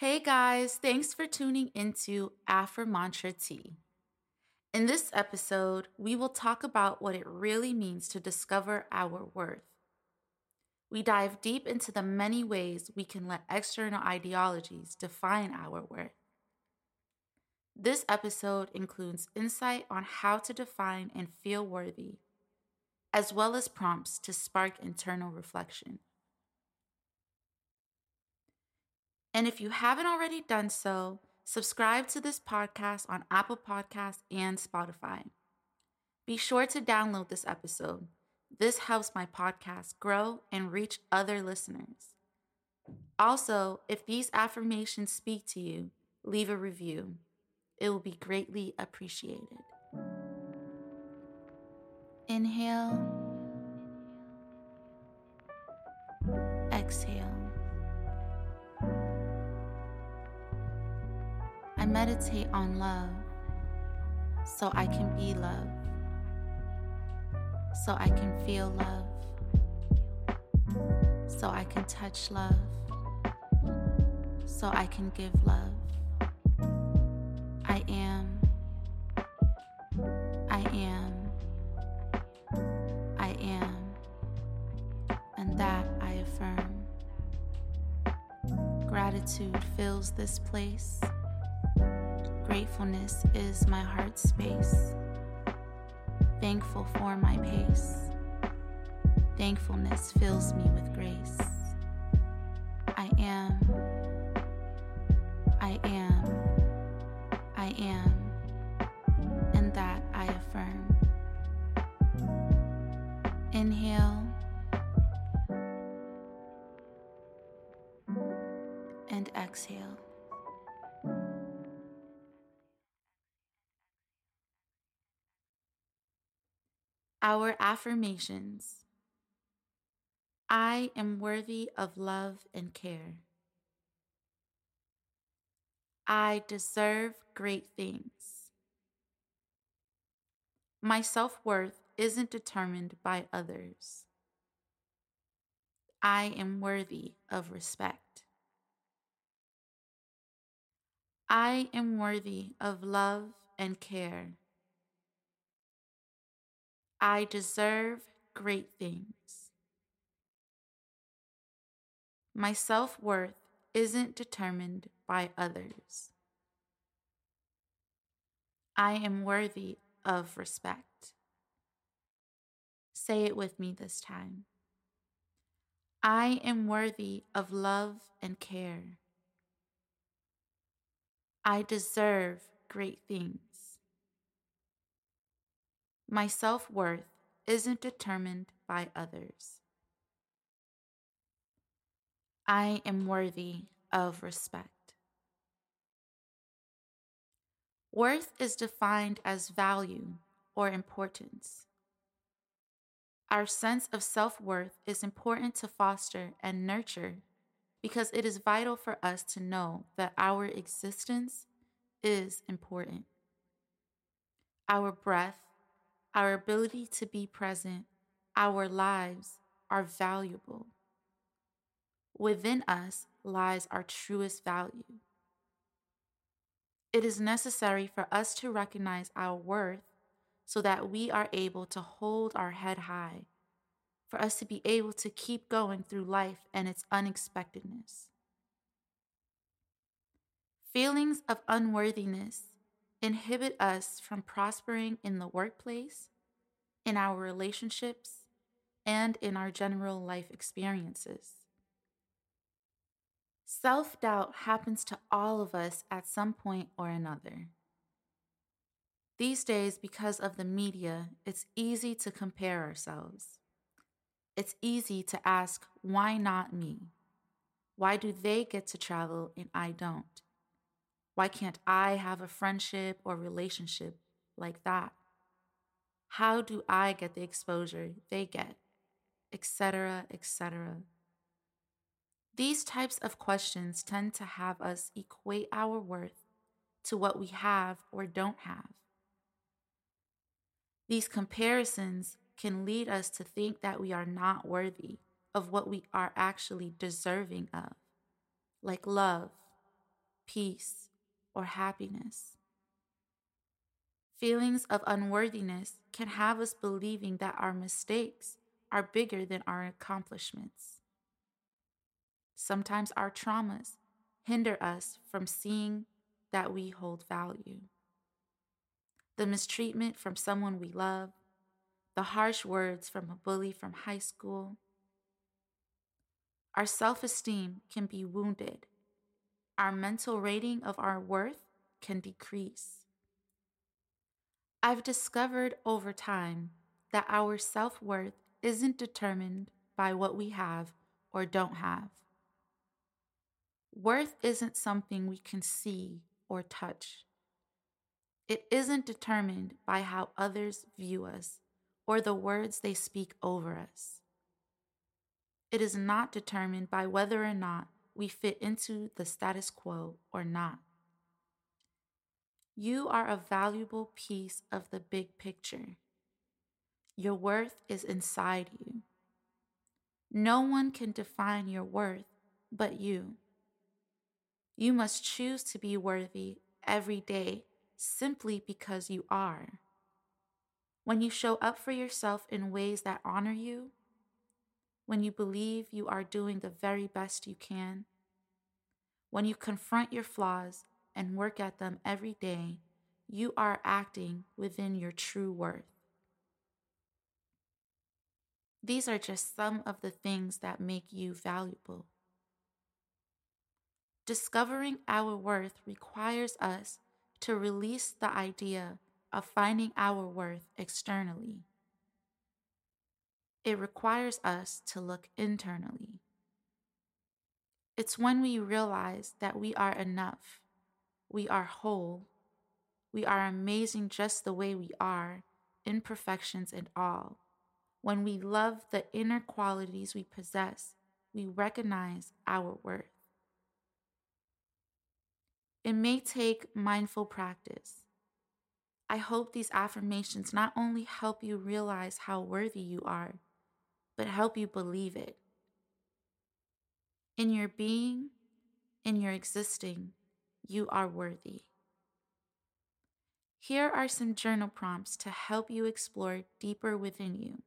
Hey guys, thanks for tuning into Afro Mantra Tea. In this episode, we will talk about what it really means to discover our worth. We dive deep into the many ways we can let external ideologies define our worth. This episode includes insight on how to define and feel worthy, as well as prompts to spark internal reflection. And if you haven't already done so, subscribe to this podcast on Apple Podcasts and Spotify. Be sure to download this episode. This helps my podcast grow and reach other listeners. Also, if these affirmations speak to you, leave a review. It will be greatly appreciated. Inhale, exhale. Meditate on love so I can be love, so I can feel love, so I can touch love, so I can give love. I am, I am, I am, and that I affirm. Gratitude fills this place. Gratefulness is my heart space. Thankful for my pace. Thankfulness fills me with grace. I am. I am. I am. And that I affirm. Inhale. Our affirmations I am worthy of love and care. I deserve great things. My self worth isn't determined by others. I am worthy of respect. I am worthy of love and care. I deserve great things. My self worth isn't determined by others. I am worthy of respect. Say it with me this time. I am worthy of love and care. I deserve great things. My self worth isn't determined by others. I am worthy of respect. Worth is defined as value or importance. Our sense of self worth is important to foster and nurture because it is vital for us to know that our existence is important. Our breath, our ability to be present, our lives are valuable. Within us lies our truest value. It is necessary for us to recognize our worth so that we are able to hold our head high, for us to be able to keep going through life and its unexpectedness. Feelings of unworthiness inhibit us from prospering in the workplace, in our relationships, and in our general life experiences. Self doubt happens to all of us at some point or another. These days, because of the media, it's easy to compare ourselves. It's easy to ask, why not me? Why do they get to travel and I don't? Why can't I have a friendship or relationship like that? How do I get the exposure they get? Etc., etc. These types of questions tend to have us equate our worth to what we have or don't have. These comparisons can lead us to think that we are not worthy of what we are actually deserving of, like love, peace, or happiness. Feelings of unworthiness can have us believing that our mistakes are bigger than our accomplishments. Sometimes our traumas hinder us from seeing that we hold value. The mistreatment from someone we love, the harsh words from a bully from high school. Our self esteem can be wounded. Our mental rating of our worth can decrease. I've discovered over time that our self worth isn't determined by what we have or don't have. Worth isn't something we can see or touch. It isn't determined by how others view us or the words they speak over us. It is not determined by whether or not we fit into the status quo or not. You are a valuable piece of the big picture. Your worth is inside you. No one can define your worth but you. You must choose to be worthy every day simply because you are. When you show up for yourself in ways that honor you, when you believe you are doing the very best you can, when you confront your flaws and work at them every day, you are acting within your true worth. These are just some of the things that make you valuable. Discovering our worth requires us to release the idea of finding our worth externally. It requires us to look internally. It's when we realize that we are enough, we are whole, we are amazing just the way we are, imperfections and all. When we love the inner qualities we possess, we recognize our worth. It may take mindful practice. I hope these affirmations not only help you realize how worthy you are, but help you believe it in your being, in your existing, you are worthy. Here are some journal prompts to help you explore deeper within you.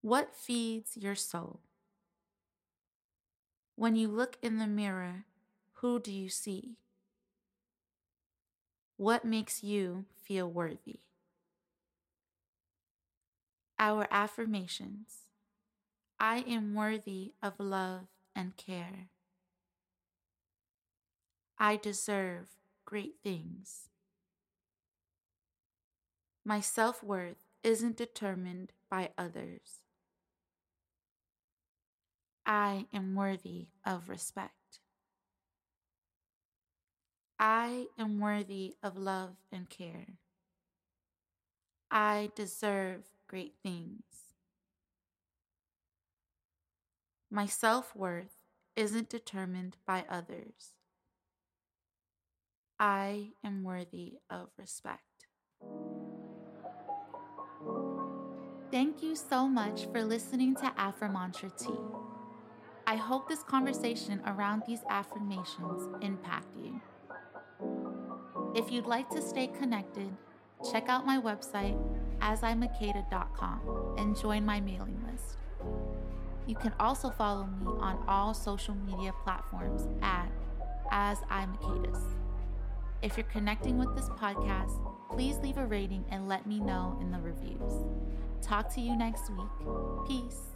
What feeds your soul? When you look in the mirror, who do you see? What makes you feel worthy? Our affirmations. I am worthy of love and care. I deserve great things. My self worth isn't determined by others. I am worthy of respect. I am worthy of love and care. I deserve great things. My self worth isn't determined by others. I am worthy of respect. Thank you so much for listening to Afromantra Tea. I hope this conversation around these affirmations impact you. If you'd like to stay connected, check out my website, asimakeda.com, and join my mailing list. You can also follow me on all social media platforms at As If you're connecting with this podcast, please leave a rating and let me know in the reviews. Talk to you next week. Peace.